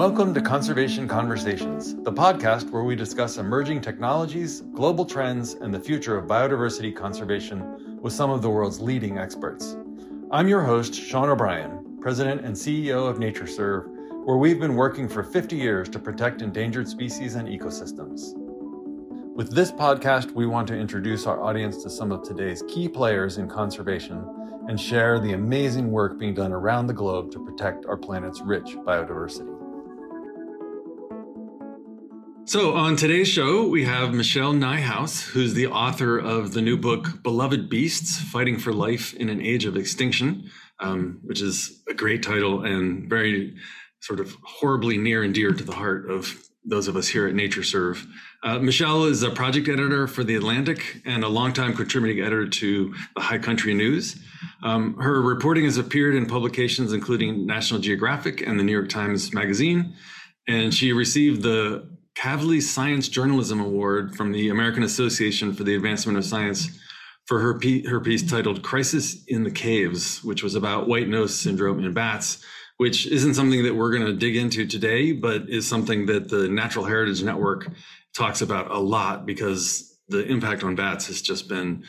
Welcome to Conservation Conversations, the podcast where we discuss emerging technologies, global trends, and the future of biodiversity conservation with some of the world's leading experts. I'm your host, Sean O'Brien, President and CEO of NatureServe, where we've been working for 50 years to protect endangered species and ecosystems. With this podcast, we want to introduce our audience to some of today's key players in conservation and share the amazing work being done around the globe to protect our planet's rich biodiversity. So, on today's show, we have Michelle Nijhuis, who's the author of the new book, Beloved Beasts Fighting for Life in an Age of Extinction, um, which is a great title and very sort of horribly near and dear to the heart of those of us here at NatureServe. Uh, Michelle is a project editor for The Atlantic and a longtime contributing editor to the High Country News. Um, her reporting has appeared in publications including National Geographic and the New York Times Magazine, and she received the Kavli Science Journalism Award from the American Association for the Advancement of Science for her, her piece titled Crisis in the Caves, which was about white nose syndrome in bats, which isn't something that we're going to dig into today, but is something that the Natural Heritage Network talks about a lot because the impact on bats has just been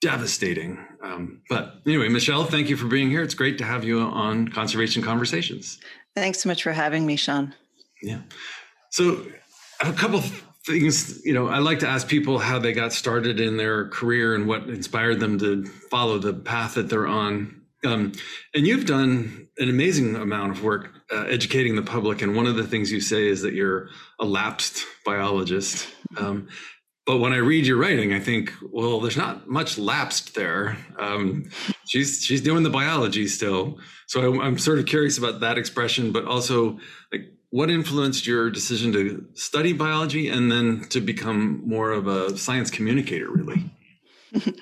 devastating. Um, but anyway, Michelle, thank you for being here. It's great to have you on Conservation Conversations. Thanks so much for having me, Sean. Yeah. So a couple things you know i like to ask people how they got started in their career and what inspired them to follow the path that they're on. Um, and you've done an amazing amount of work uh, educating the public and one of the things you say is that you're a lapsed biologist. Um, but when i read your writing i think well there's not much lapsed there. Um, she's she's doing the biology still. So I'm, I'm sort of curious about that expression but also like what influenced your decision to study biology and then to become more of a science communicator really?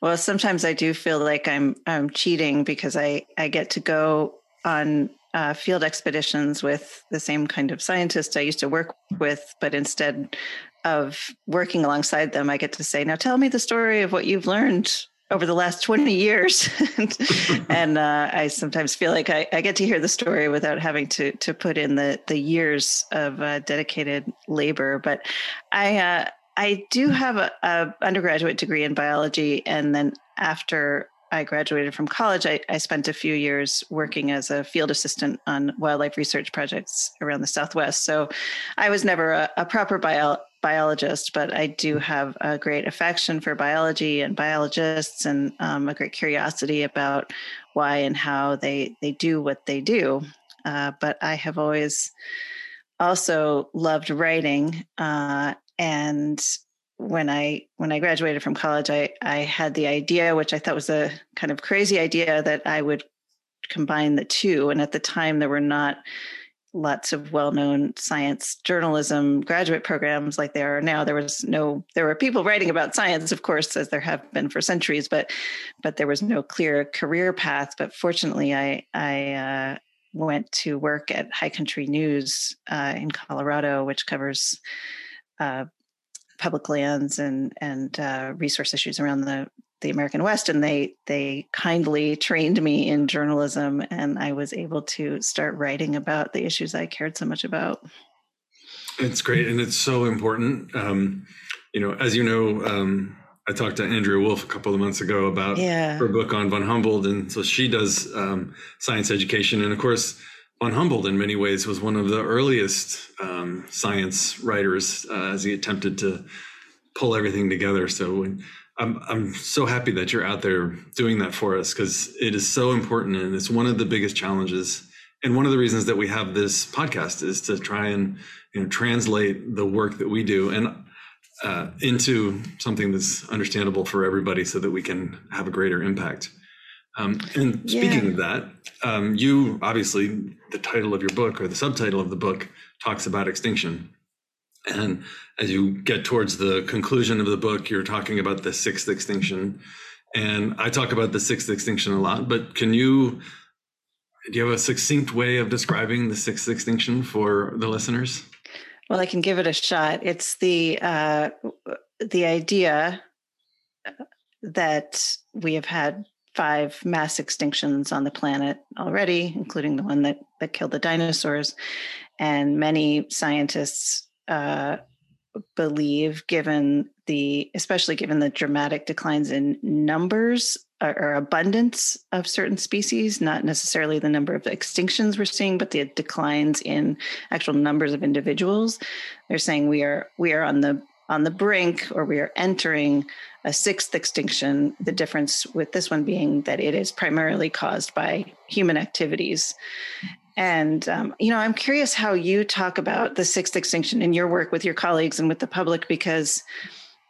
Well sometimes i do feel like i'm i'm cheating because i i get to go on uh, field expeditions with the same kind of scientists i used to work with but instead of working alongside them i get to say now tell me the story of what you've learned over the last 20 years. And, and uh, i sometimes feel like I, I, get to hear the story without having to to put in the the years of uh, dedicated labor. But i uh, i do have a, a, undergraduate degree in biology. And then after I graduated from college, I, I, spent a few years working as a field assistant on wildlife research projects around the Southwest. So I was never a, a proper bio, biologist, but I do have a great affection for biology and biologists, and um, a great curiosity about why and how they they do what they do. Uh, but I have always also loved writing, uh, and when I when I graduated from college, I I had the idea, which I thought was a kind of crazy idea, that I would combine the two. And at the time, there were not lots of well-known science journalism graduate programs like there are now. There was no there were people writing about science of course as there have been for centuries but but there was no clear career path. But fortunately i i uh, went to work at high country news uh, in colorado which covers uh, public lands and and uh, resource issues around the the American West, and they they kindly trained me in journalism, and I was able to start writing about the issues I cared so much about. It's great, and it's so important. Um, you know, as you know, um, I talked to Andrea Wulf a couple of months ago about yeah. her book on von Humboldt, and so she does um, science education, and of course. Von Humboldt, in many ways, was one of the earliest um, science writers uh, as he attempted to pull everything together. So when I'm I'm so happy that you're out there doing that for us because it is so important and it's one of the biggest challenges. And one of the reasons that we have this podcast is to try and you know translate the work that we do and uh, into something that's understandable for everybody, so that we can have a greater impact. Um, and speaking yeah. of that, um, you obviously the title of your book or the subtitle of the book talks about extinction. And as you get towards the conclusion of the book, you're talking about the sixth extinction. And I talk about the sixth extinction a lot, but can you do you have a succinct way of describing the sixth extinction for the listeners? Well, I can give it a shot. It's the uh, the idea that we have had five mass extinctions on the planet already, including the one that that killed the dinosaurs. And many scientists uh, believe, given the, especially given the dramatic declines in numbers or, or, abundance of certain species, not necessarily the number of extinctions we're seeing, but the declines in actual numbers of individuals. They're saying we are we are on the on the brink or we are entering a sixth extinction. The difference with this one being that it is primarily caused by human activities. And, um, you know, I'm curious how you talk about the sixth extinction in your work with your colleagues and with the public, because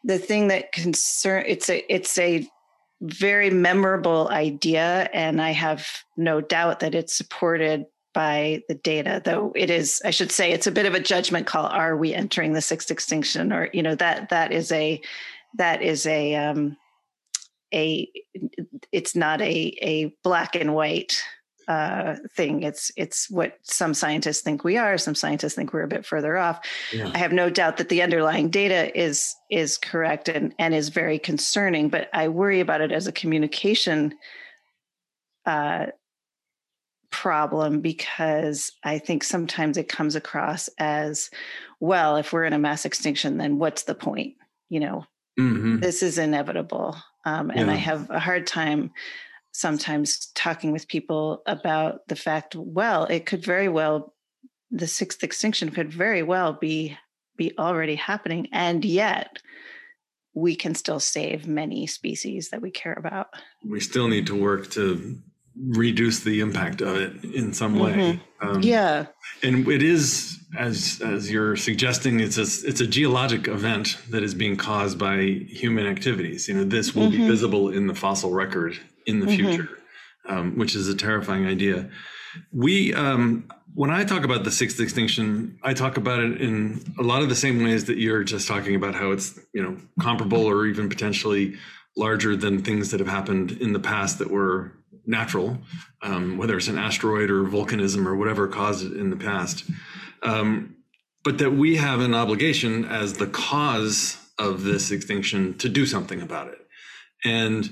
the thing that concern it's a it's a very memorable idea and i have no doubt that it's supported by the data though it is i should say it's a bit of a judgment call. Are we entering the sixth extinction? Or you know that that is a that is a um a it's not a a black and white uh, thing. It's it's what some scientists think we are. Some scientists think we're a bit further off. Yeah. I have no doubt that the underlying data is is correct and and is very concerning. But I worry about it as a communication uh, problem because I think sometimes it comes across as, well, if we're in a mass extinction, then what's the point? You know, mm-hmm. this is inevitable. Um, and yeah. I have a hard time sometimes talking with people about the fact well it could very well the sixth extinction could very well be be already happening and yet we can still save many species that we care about we still need to work to reduce the impact of it in some way mm-hmm. um, yeah and it is as as you're suggesting it's a it's a geologic event that is being caused by human activities you know this will mm-hmm. be visible in the fossil record in the mm-hmm. future, um, which is a terrifying idea. We, um, when I talk about the sixth extinction, I talk about it in a lot of the same ways that you're just talking about how it's you know comparable or even potentially larger than things that have happened in the past that were natural, um, whether it's an asteroid or volcanism or whatever caused it in the past. Um, but that we have an obligation as the cause of this extinction to do something about it. And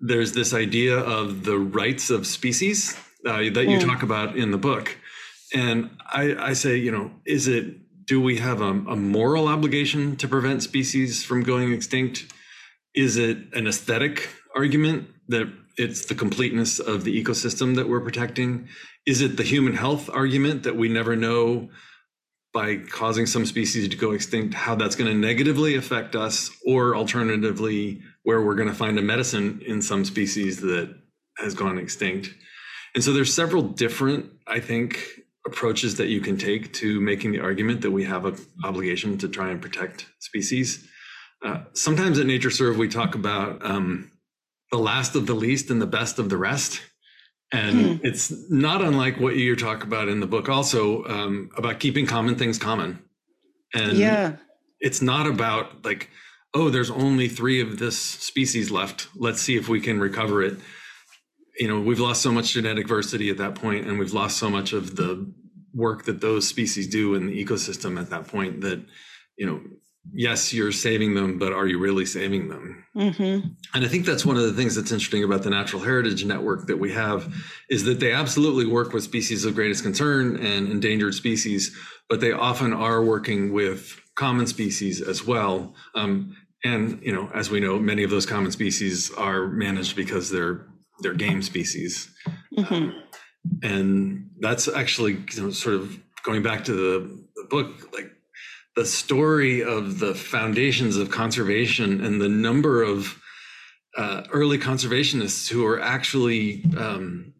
there's this idea of the rights of species uh, that you mm. talk about in the book. And I, I, say, you know, is it, do we have a, a moral obligation to prevent species from going extinct? Is it an aesthetic argument that it's the completeness of the ecosystem that we're protecting? Is it the human health argument that we never know by causing some species to go extinct how that's going to negatively affect us? Or alternatively, where we're going to find a medicine in some species that has gone extinct. And so there's several different, I think, approaches that you can take to making the argument that we have an obligation to try and protect species. Uh, sometimes at NatureServe, we talk about um, the last of the least and the best of the rest. And hmm. it's not unlike what you talk about in the book, also um, about keeping common things common. And yeah. it's not about like, oh, there's only three of this species left. Let's see if we can recover it. You know, we've lost so much genetic diversity at that point, and we've lost so much of the work that those species do in the ecosystem at that point that, you know, yes, you're saving them, but are you really saving them? Mm-hmm. And I think that's one of the things that's interesting about the Natural Heritage Network that we have is that they absolutely work with species of greatest concern and endangered species, but they often are working with common species as well. Um, and you know, as we know, many of those common species are managed because they're they're game species, mm-hmm. um, and that's actually you know, sort of going back to the, the book, like the story of the foundations of conservation and the number of uh, early conservationists who are actually um,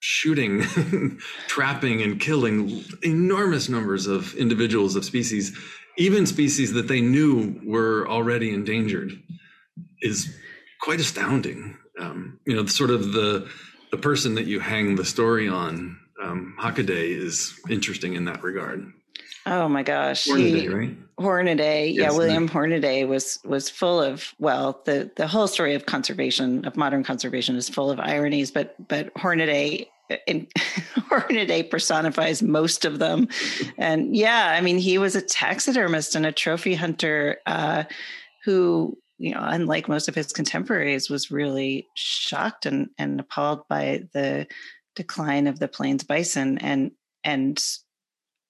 shooting, trapping, and killing enormous numbers of individuals of species even species that they knew were already endangered, is quite astounding. Um, you know, sort of the the person that you hang the story on, um, Hockaday, is interesting in that regard. Oh my gosh, Hornaday, he, right? Hornaday, yes, yeah, William Hornaday was was full of well, the the whole story of conservation of modern conservation is full of ironies, but but Hornaday in Hornaday personifies most of them. And yeah, I mean, he was a taxidermist and a trophy hunter uh, who, you know, unlike most of his contemporaries, was really shocked and, and appalled by the decline of the plains bison and and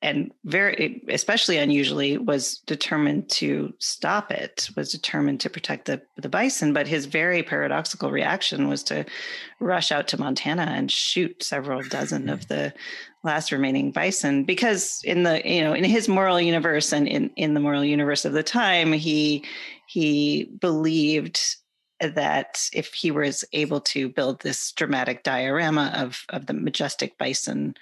and very especially unusually was determined to stop it was determined to protect the the bison. But his very paradoxical reaction was to rush out to montana and shoot several dozen of the last remaining bison because in the you know in his moral universe and in in the moral universe of the time he he believed that if he was able to build this dramatic diorama of of the majestic bison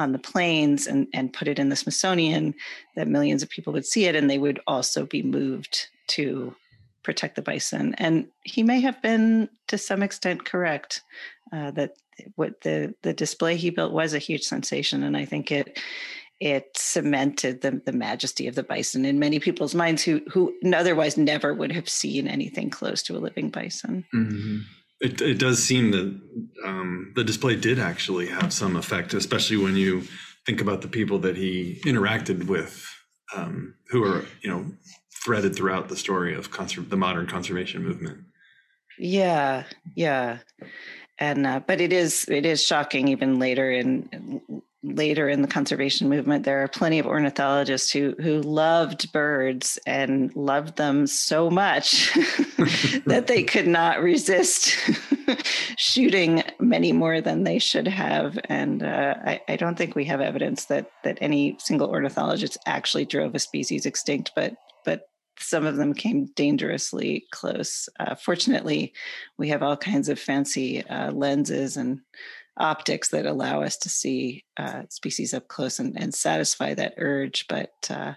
on the plains and, and put it in the Smithsonian, that millions of people would see it and they would also be moved to protect the bison. And he may have been to some extent correct uh, that what the the display he built was a huge sensation, and I think it it cemented the, the majesty of the bison in many people's minds who who otherwise never would have seen anything close to a living bison. Mm-hmm. It, it does seem that um, the display did actually have some effect, especially when you think about the people that he interacted with, um, who are you know threaded throughout the story of conser- the modern conservation movement. Yeah, yeah, and uh, but it is it is shocking even later in later in the conservation movement, there are plenty of ornithologists who who loved birds and loved them so much that they could not resist shooting many more than they should have. And uh, I, I, don't think we have evidence that that any single ornithologist actually drove a species extinct, but but some of them came dangerously close. Uh, fortunately, we have all kinds of fancy uh, lenses and optics that allow us to see uh, species up close and, and, satisfy that urge. But uh,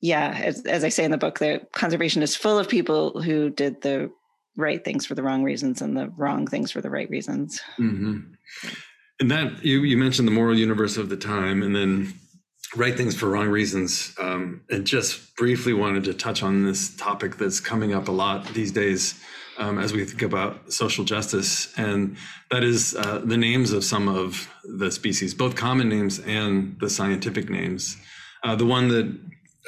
yeah, as, as, I say in the book, the conservation is full of people who did the right things for the wrong reasons and the wrong things for the right reasons. Mm-hmm. And that you you mentioned the moral universe of the time, and then right things for wrong reasons. Um, and just briefly wanted to touch on this topic that's coming up a lot these days um, as we think about social justice, and that is uh, the names of some of the species, both common names and the scientific names. Uh, the one that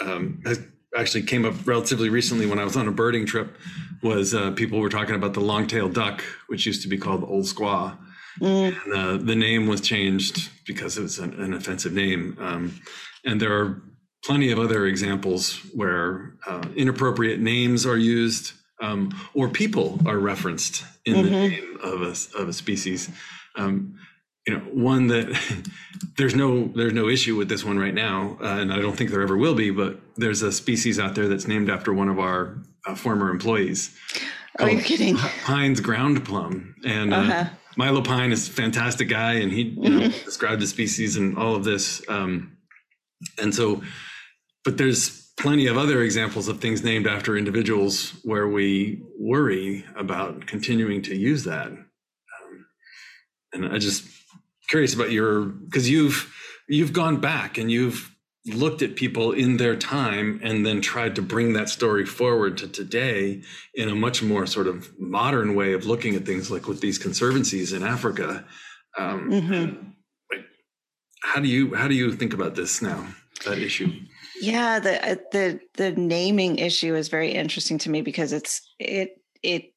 um, has actually came up relatively recently when I was on a birding trip was uh, people were talking about the long-tailed duck, which used to be called old squaw. Mm. And, uh, the name was changed because it was an, an offensive name. Um, and there are plenty of other examples where uh, inappropriate names are used um, or people are referenced in mm-hmm. the name of a, of a species. Um, you know, one that there's no there's no issue with this one right now, uh, and I don't think there ever will be. But there's a species out there that's named after one of our uh, former employees. Are you kidding? Pyne's ground plum, and uh, uh-huh. Milo Pyne is a fantastic guy, and he you know, described the species and all of this. Um, and so, but there's plenty of other examples of things named after individuals where we worry about continuing to use that. Um, and I just curious about your because you've you've gone back and you've looked at people in their time and then tried to bring that story forward to today in a much more sort of modern way of looking at things like with these conservancies in Africa. Um, mm-hmm. like, how do you how do you think about this now? That issue. Yeah, the uh, the the naming issue is very interesting to me because it's it it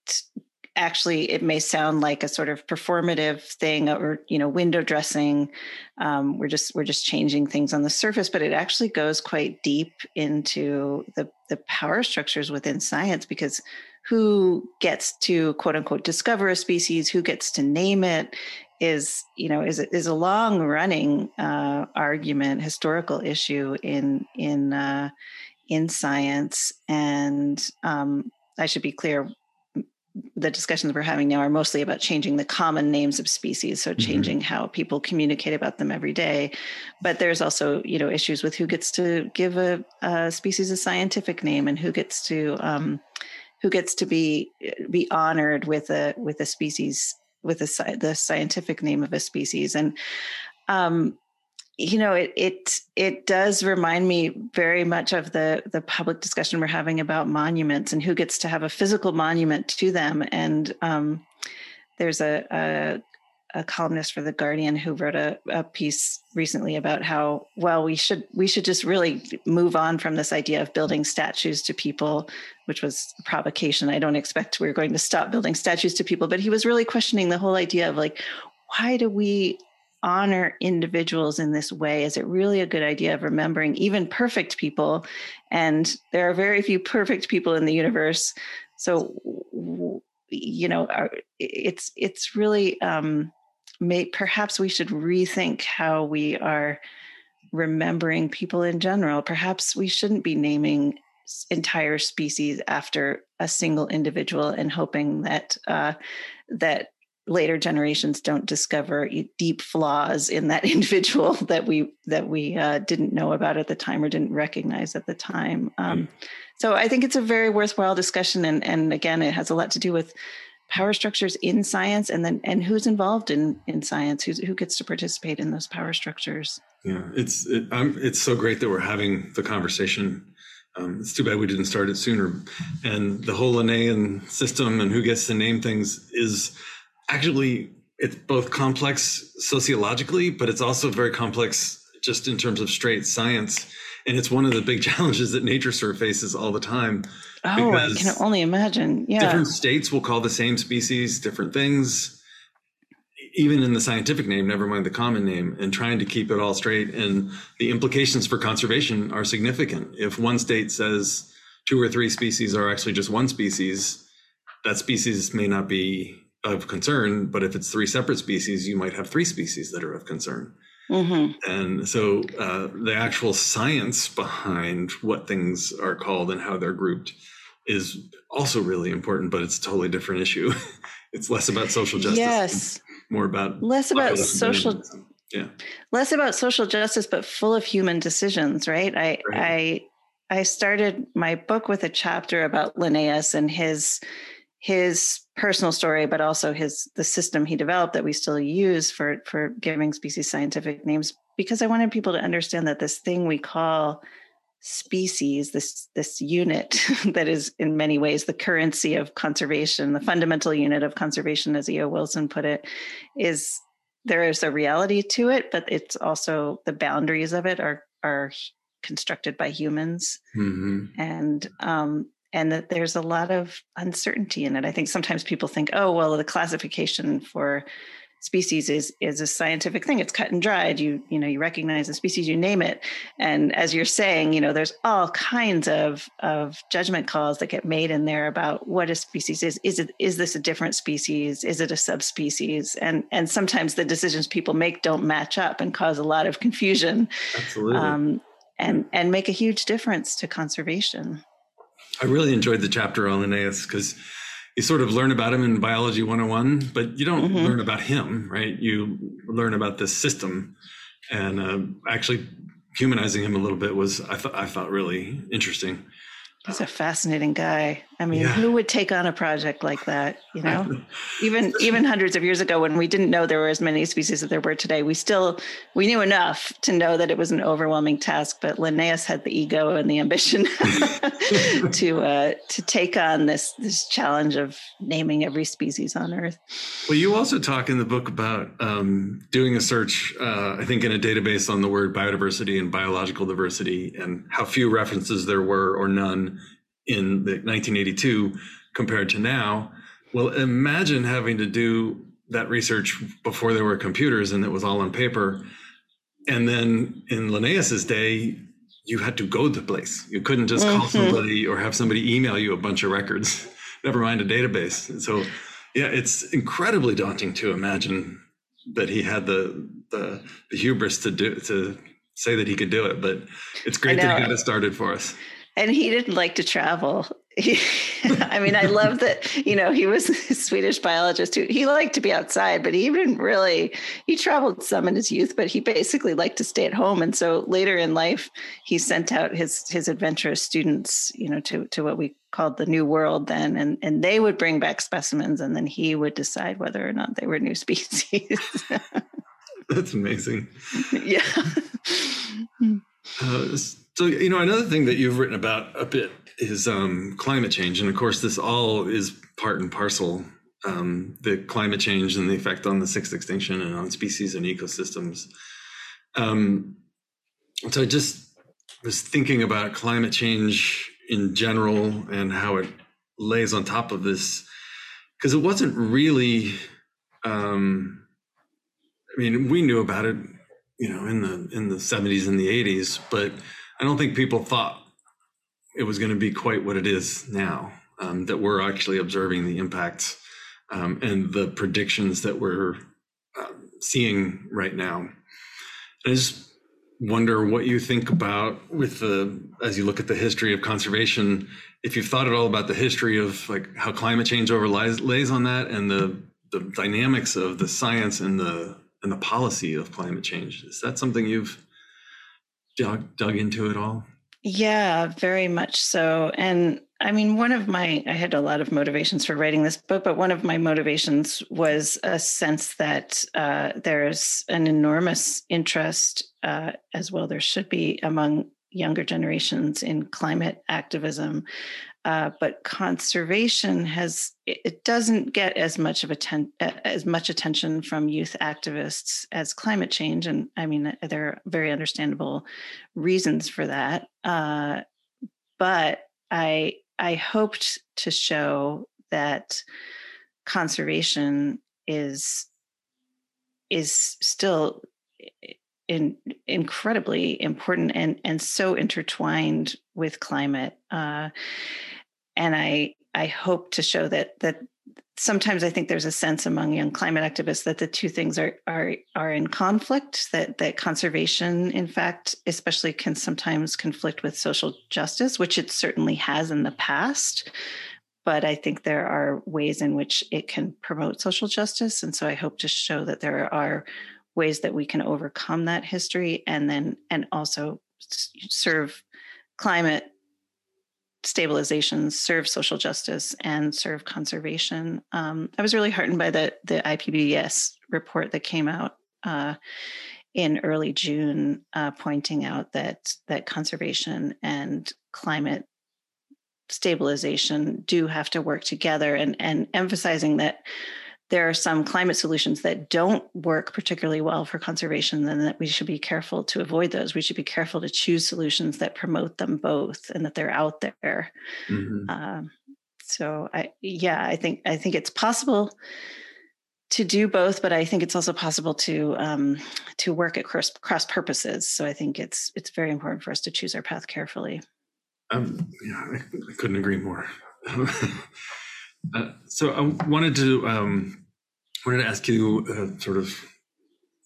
actually it may sound like a sort of performative thing or you know window dressing. Um, we're just we're just changing things on the surface but it actually goes quite deep into the the power structures within science because who gets to quote unquote discover a species who gets to name it is you know is is a long running uh, argument historical issue in in uh, in science. And um, I should be clear the discussions we're having now are mostly about changing the common names of species so mm-hmm. changing mm-hmm. how people communicate about them every day but there's also you know issues with who gets to give a, a species a scientific name and who gets to um, who gets to be be honored with a with a species with the, the scientific name of a species. And, um, you know, it, it, it does remind me very much of the, the public discussion we're having about monuments and who gets to have a physical monument to them. And, um, there's a, a a columnist for the Guardian who wrote a, a, piece recently about how well we should we should just really move on from this idea of building statues to people, which was a provocation. I don't expect we're going to stop building statues to people, but he was really questioning the whole idea of like why do we honor individuals in this way? Is it really a good idea of remembering even perfect people? And there are very few perfect people in the universe. So, you know, it's it's really um, may, perhaps we should rethink how we are remembering people in general. Perhaps we shouldn't be naming entire species after a single individual and hoping that uh, that later generations don't discover deep flaws in that individual that we that we uh, didn't know about at the time or didn't recognize at the time. Um, so I think it's a very worthwhile discussion, and and again, it has a lot to do with power structures in science, and then and who's involved in in science, who's who gets to participate in those power structures. Yeah, it's it, it's so great that we're having the conversation. Um, it's too bad we didn't start it sooner. And the whole Linnaean system and who gets to name things is actually it's both complex sociologically, but it's also very complex just in terms of straight science. And it's one of the big challenges that NatureServe faces all the time. Oh, I can only imagine. Yeah. Different states will call the same species different things, even in the scientific name, never mind the common name, and trying to keep it all straight. And the implications for conservation are significant. If one state says two or three species are actually just one species, that species may not be of concern, but if it's three separate species, you might have three species that are of concern. Mm-hmm. And so uh, the actual science behind what things are called and how they're grouped is also really important, but it's a totally different issue. it's less about social justice. Yes. More about less about social. Yeah. Less about social justice, but full of human decisions, right? I right. I I started my book with a chapter about Linnaeus and his his personal story, but also his the system he developed that we still use for for giving species scientific names, because I wanted people to understand that this thing we call species, this this unit that is in many ways the currency of conservation, the fundamental unit of conservation, as E.O. Wilson put it, is there is a reality to it, but it's also the boundaries of it are are constructed by humans, mm-hmm. and um, and that there's a lot of uncertainty in it. I think sometimes people think, oh, well, the classification for species is is a scientific thing. It's cut and dried. You you know you recognize the species, you name it, and as you're saying, you know, there's all kinds of of judgment calls that get made in there about what a species is. Is it is this a different species? Is it a subspecies? And and sometimes the decisions people make don't match up and cause a lot of confusion. Absolutely. Um, and and make a huge difference to conservation. I really enjoyed the chapter on Linnaeus because you sort of learn about him in biology 101, but you don't mm-hmm. learn about him, right? You learn about this system and uh, actually humanizing him a little bit was, I thought, I thought really interesting. He's a fascinating guy. I mean, yeah. who would take on a project like that? You know, even even hundreds of years ago, when we didn't know there were as many species as there were today, we still we knew enough to know that it was an overwhelming task. But Linnaeus had the ego and the ambition to uh, to take on this this challenge of naming every species on Earth. Well, you also talk in the book about um, doing a search, uh, I think, in a database on the word biodiversity and biological diversity, and how few references there were or none in the 1982 compared to now. Well, imagine having to do that research before there were computers and it was all on paper. And then in Linnaeus's day, you had to go to the place. You couldn't just call mm-hmm. somebody or have somebody email you a bunch of records, never mind a database. So, yeah, it's incredibly daunting to imagine that he had the the, the hubris to do to say that he could do it. But it's great that he got it started for us and he didn't like to travel. I mean, I love that, you know, he was a Swedish biologist who he liked to be outside, but he didn't really, he traveled some in his youth, but he basically liked to stay at home. And so later in life, he sent out his, his adventurous students, you know, to, to what we called the new world then. And, and they would bring back specimens and then he would decide whether or not they were new species. That's amazing. Yeah. Uh, so, you know, another thing that you've written about a bit is um, climate change. And of course, this all is part and parcel um, the climate change and the effect on the sixth extinction and on species and ecosystems. Um, so, I just was thinking about climate change in general and how it lays on top of this, because it wasn't really. Um, I mean, we knew about it, you know, in the in the 70s and the 80s, but I don't think people thought it was going to be quite what it is now. Um, that we're actually observing the impacts um, and the predictions that we're uh, seeing right now. I just wonder what you think about with the as you look at the history of conservation. If you've thought at all about the history of like how climate change overlays lays on that and the the dynamics of the science and the and the policy of climate change. Is that something you've dug, dug into it all? Yeah, very much so. And I mean, one of my, I had a lot of motivations for writing this book, but one of my motivations was a sense that uh, there's an enormous interest, uh, as well, there should be among younger generations in climate activism. Uh, but conservation has it doesn't get as much of atten- as much attention from youth activists as climate change, and I mean there are very understandable reasons for that. Uh, but I I hoped to show that conservation is is still in, incredibly important and and so intertwined with climate. Uh, and I I hope to show that that sometimes I think there's a sense among young climate activists that the two things are are are in conflict. That that conservation, in fact, especially can sometimes conflict with social justice, which it certainly has in the past. But I think there are ways in which it can promote social justice, and so I hope to show that there are ways that we can overcome that history, and then and also serve climate stabilization, serve social justice, and serve conservation. Um, I was really heartened by the the IPBES report that came out uh, in early June, uh, pointing out that that conservation and climate stabilization do have to work together, and and emphasizing that there are some climate solutions that don't work particularly well for conservation, then that we should be careful to avoid those. We should be careful to choose solutions that promote them both and that they're out there. Mm-hmm. Um, so I, yeah, I think I think it's possible to do both, but I think it's also possible to um, to work at cross, cross purposes. So I think it's it's very important for us to choose our path carefully. Um, yeah, I, I couldn't agree more. uh, so I wanted to um, wanted to ask you a sort of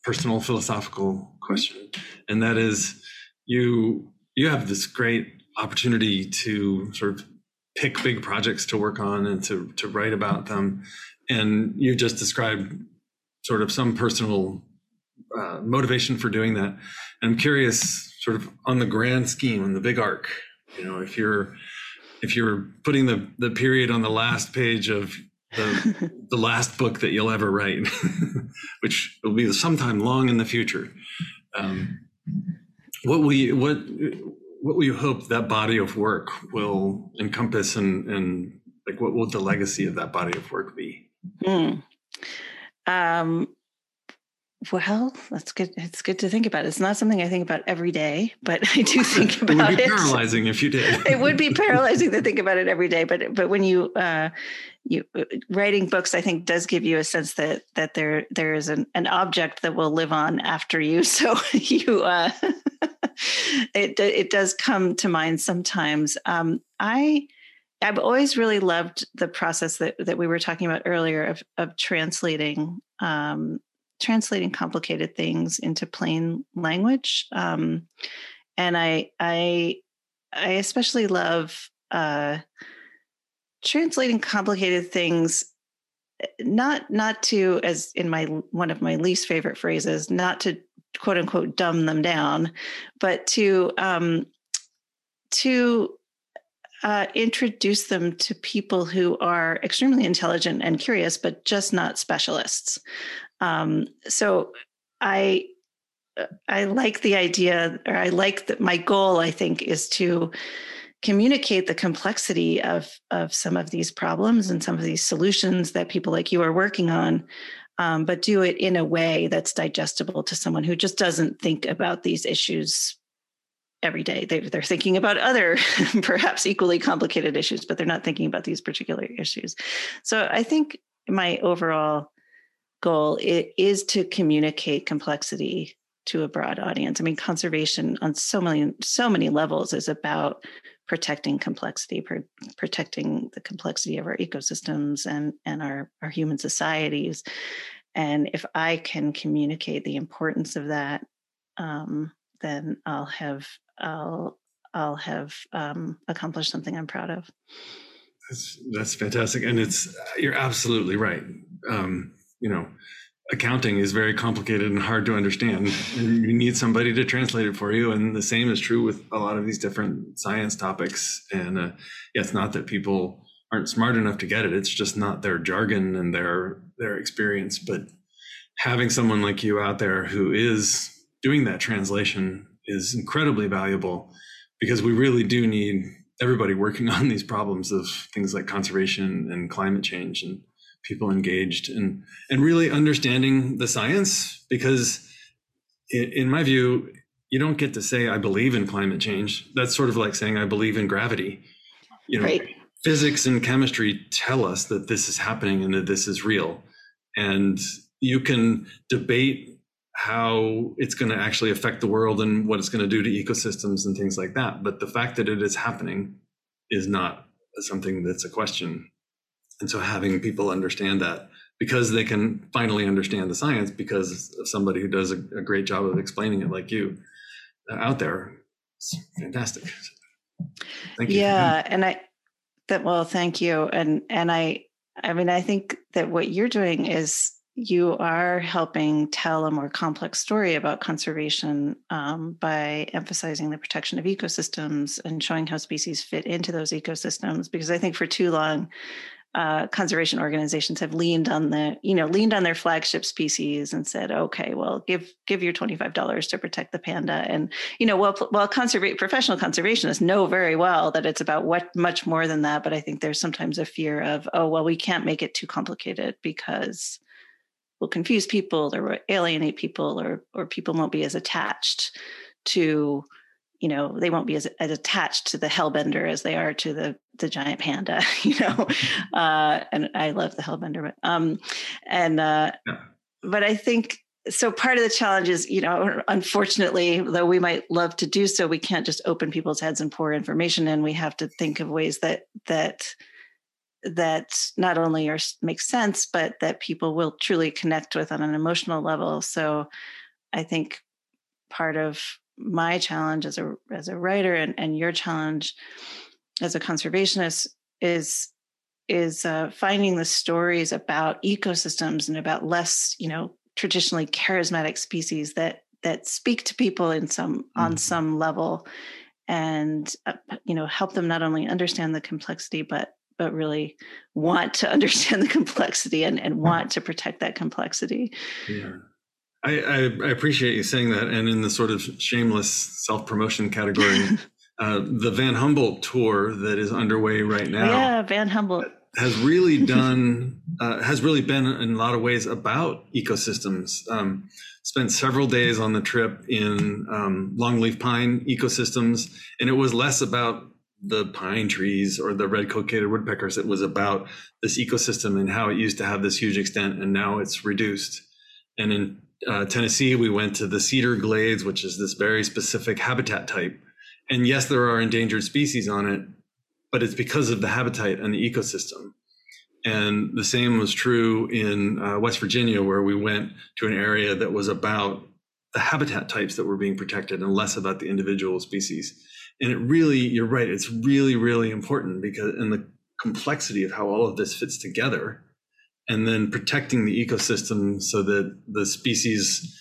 personal philosophical question, and that is, you you have this great opportunity to sort of pick big projects to work on and to to write about them, and you just described sort of some personal uh, motivation for doing that. And I'm curious, sort of on the grand scheme, on the big arc, you know, if you're if you're putting the the period on the last page of the, the last book that you'll ever write, which will be sometime long in the future. Um, what will you what what will you hope that body of work will encompass, and and like what will the legacy of that body of work be? Mm. Um, well, that's good. It's good to think about. It's not something I think about every day, but I do think about it. Would be paralyzing if you did. it would be paralyzing to think about it every day, but but when you uh, you uh, writing books, I think does give you a sense that that there there is an, an object that will live on after you. So you uh, it it does come to mind sometimes. Um, I I've always really loved the process that that we were talking about earlier of of translating um, translating complicated things into plain language. Um, and I, I, I especially love uh, translating complicated things eh, not not to as in my one of my least favorite phrases not to quote unquote dumb them down but to um to uh, introduce them to people who are extremely intelligent and curious, but just not specialists. Um, so I I like the idea, or I like that my goal, I think, is to communicate the complexity of of some of these problems and some of these solutions that people like you are working on, um, but do it in a way that's digestible to someone who just doesn't think about these issues every day. They, they're thinking about other, perhaps equally complicated issues, but they're not thinking about these particular issues. So I think my overall goal it is to communicate complexity to a broad audience. I mean, conservation on so many so many levels is about protecting complexity, pr- protecting the complexity of our ecosystems and and our our human societies. And if I can communicate the importance of that, um, then I'll have I'll I'll have um, accomplished something I'm proud of. That's that's fantastic, and it's you're absolutely right. Um, you know, accounting is very complicated and hard to understand. And you need somebody to translate it for you. And the same is true with a lot of these different science topics. And uh, yeah, it's not that people aren't smart enough to get it; it's just not their jargon and their their experience. But having someone like you out there who is doing that translation is incredibly valuable because we really do need everybody working on these problems of things like conservation and climate change and people engaged and and really understanding the science because in, in my view you don't get to say i believe in climate change that's sort of like saying i believe in gravity you know right. physics and chemistry tell us that this is happening and that this is real and you can debate how it's going to actually affect the world and what it's going to do to ecosystems and things like that. But the fact that it is happening is not something that's a question. And so having people understand that because they can finally understand the science because of somebody who does a, a great job of explaining it like you uh, out there, it's fantastic. Thank you. Yeah. And I, that, well, thank you. And, and I, I mean, I think that what you're doing is you are helping tell a more complex story about conservation um, by emphasizing the protection of ecosystems and showing how species fit into those ecosystems. Because I think for too long, uh, conservation organizations have leaned on the, you know, leaned on their flagship species and said, okay, well, give give your twenty five dollars to protect the panda. And you know, well, well, conserva- professional conservationists know very well that it's about what much more than that. But I think there's sometimes a fear of, oh, well, we can't make it too complicated because we'll confuse people or alienate people or or people won't be as attached to you know they won't be as, as attached to the hellbender as they are to the the giant panda you know? Uh and i love the hellbender but um and uh yeah. but i think so part of the challenge is you know unfortunately though we might love to do so we can't just open people's heads and pour information in. We have to think of ways that that that not only are make sense but that people will truly connect with on an emotional level. So i think part of my challenge as a as a writer and, and your challenge as a conservationist is is uh, finding the stories about ecosystems and about less you know traditionally charismatic species that that speak to people in some mm-hmm. on some level and uh, you know help them not only understand the complexity but but really want to understand the complexity and, and want to protect that complexity. Yeah. I, I, I appreciate you saying that. And in the sort of shameless self promotion category, uh, the Van Humboldt tour that is underway right now. Yeah, Van Humboldt has really done uh, has really been in a lot of ways about ecosystems. Um, spent several days on the trip in um, longleaf pine ecosystems, and it was less about the pine trees or the red-cockaded woodpeckers. It was about this ecosystem and how it used to have this huge extent, and now it's reduced. And in uh, Tennessee, we went to the cedar glades, which is this very specific habitat type. And yes, there are endangered species on it, but it's because of the habitat and the ecosystem. And the same was true in uh, West Virginia, where we went to an area that was about the habitat types that were being protected and less about the individual species and it really you're right it's really really important because and the complexity of how all of this fits together and then protecting the ecosystem so that the species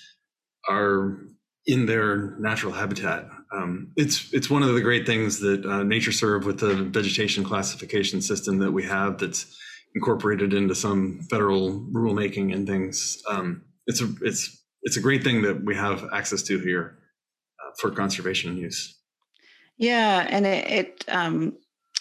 are in their natural habitat. Um, it's it's one of the great things that uh, NatureServe with the vegetation classification system that we have that's incorporated into some federal rulemaking and things. Um, it's a it's it's a great thing that we have access to here uh, for conservation use. Yeah, and it, it um,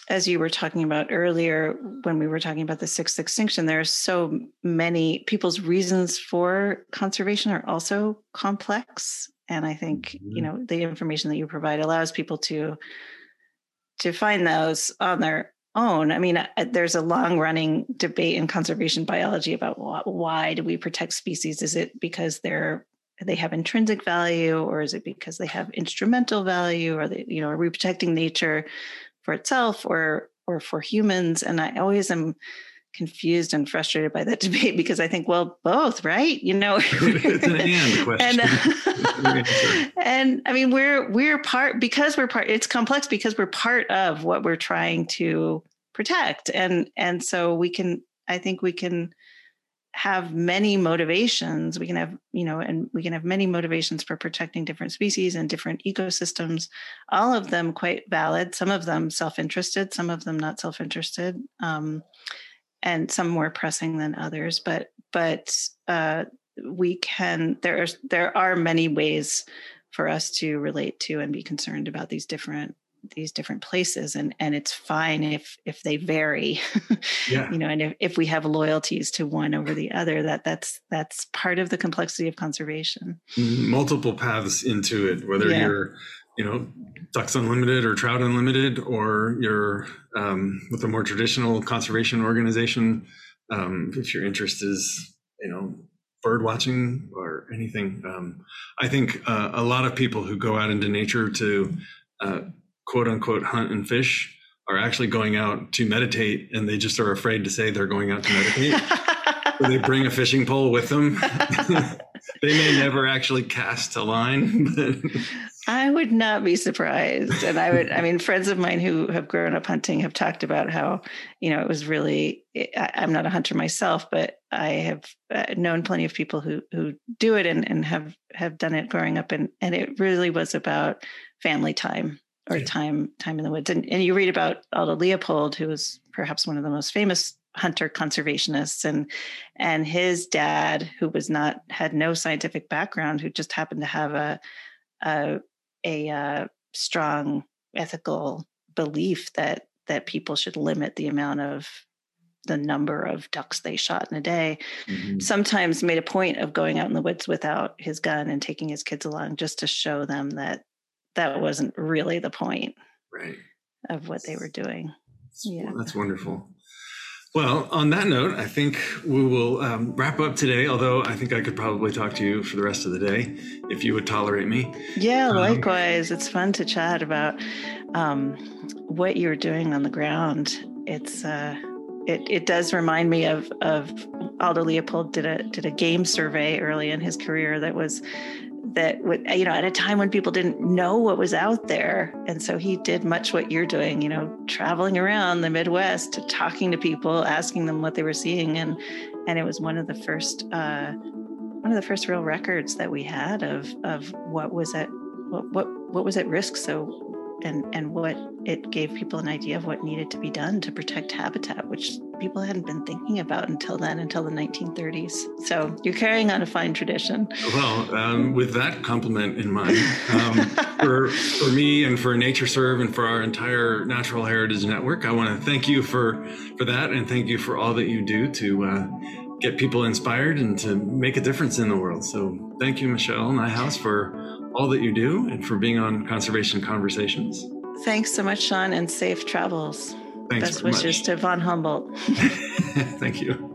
as you were talking about earlier when we were talking about the sixth extinction, there are so many people's reasons for conservation are also complex, and I think mm-hmm. you know the information that you provide allows people to to find those on their own. I mean, uh, there's a long running debate in conservation biology about why do we protect species? Is it because they're they have intrinsic value or is it because they have instrumental value or they, you know, are we protecting nature for itself or or for humans? And I always am confused and frustrated by that debate because I think, well, both, right? You know, it's an and question. And, uh, and I mean, we're we're part because we're part. It's complex because we're part of what we're trying to protect, and and so we can. I think we can have many motivations. We can have you know and we can have many motivations for protecting different species and different ecosystems. All of them quite valid some of them self-interested some of them not self-interested um, and some more pressing than others but but uh, we can there are there are many ways for us to relate to and be concerned about these different these different places and and it's fine if if they vary yeah. you know and if, if we have loyalties to one over the other that that's that's part of the complexity of conservation mm-hmm. multiple paths into it whether yeah. you're you know ducks unlimited or trout unlimited or you're um, with a more traditional conservation organization um, if your interest is you know bird watching or anything um, i think uh, a lot of people who go out into nature to uh, quote unquote hunt and fish are actually going out to meditate and they just are afraid to say they're going out to meditate so they bring a fishing pole with them they may never actually cast a line but I would not be surprised. And I would, I mean, friends of mine who have grown up hunting have talked about how, you know, it was really, I, am not a hunter myself, but I have uh, known plenty of people who, who do it and, and have, have done it growing up. And, and it really was about family time or yeah. time, time in the woods. And, and you read about Aldo Leopold, who was perhaps one of the most famous hunter conservationists and and his dad who was not had no scientific background who just happened to have a a a uh, strong ethical belief that that people should limit the amount of the number of ducks they shot in a day. Mm-hmm. Sometimes made a point of going out in the woods without his gun and taking his kids along just to show them that that wasn't really the point right. of what they were doing. Yeah. That's wonderful. Well, on that note, I think we will um, wrap up today. Although I think I could probably talk to you for the rest of the day if you would tolerate me. Yeah, um, likewise. It's fun to chat about um, what you're doing on the ground. It's uh, it it does remind me of of Aldo Leopold did a did a game survey early in his career that was that would you know at a time when people didn't know what was out there. And so he did much what you're doing you know traveling around the midwest talking to people asking them what they were seeing. And and it was one of the first uh, one of the first real records that we had of of what was at what what, what was at risk. So and and what it gave people an idea of what needed to be done to protect habitat, which people hadn't been thinking about until then, until the 1930s. So you're carrying on a fine tradition. Well, um, with that compliment in mind, um, for for me and for NatureServe and for our entire Natural Heritage Network, I want to thank you for for that and thank you for all that you do to. Uh, get people inspired and to make a difference in the world. So, thank you, Michelle Nijhuis, for all that you do and for being on Conservation Conversations. Thanks so much, Sean, and safe travels. Thanks Best wishes much. to von Humboldt. Thank you.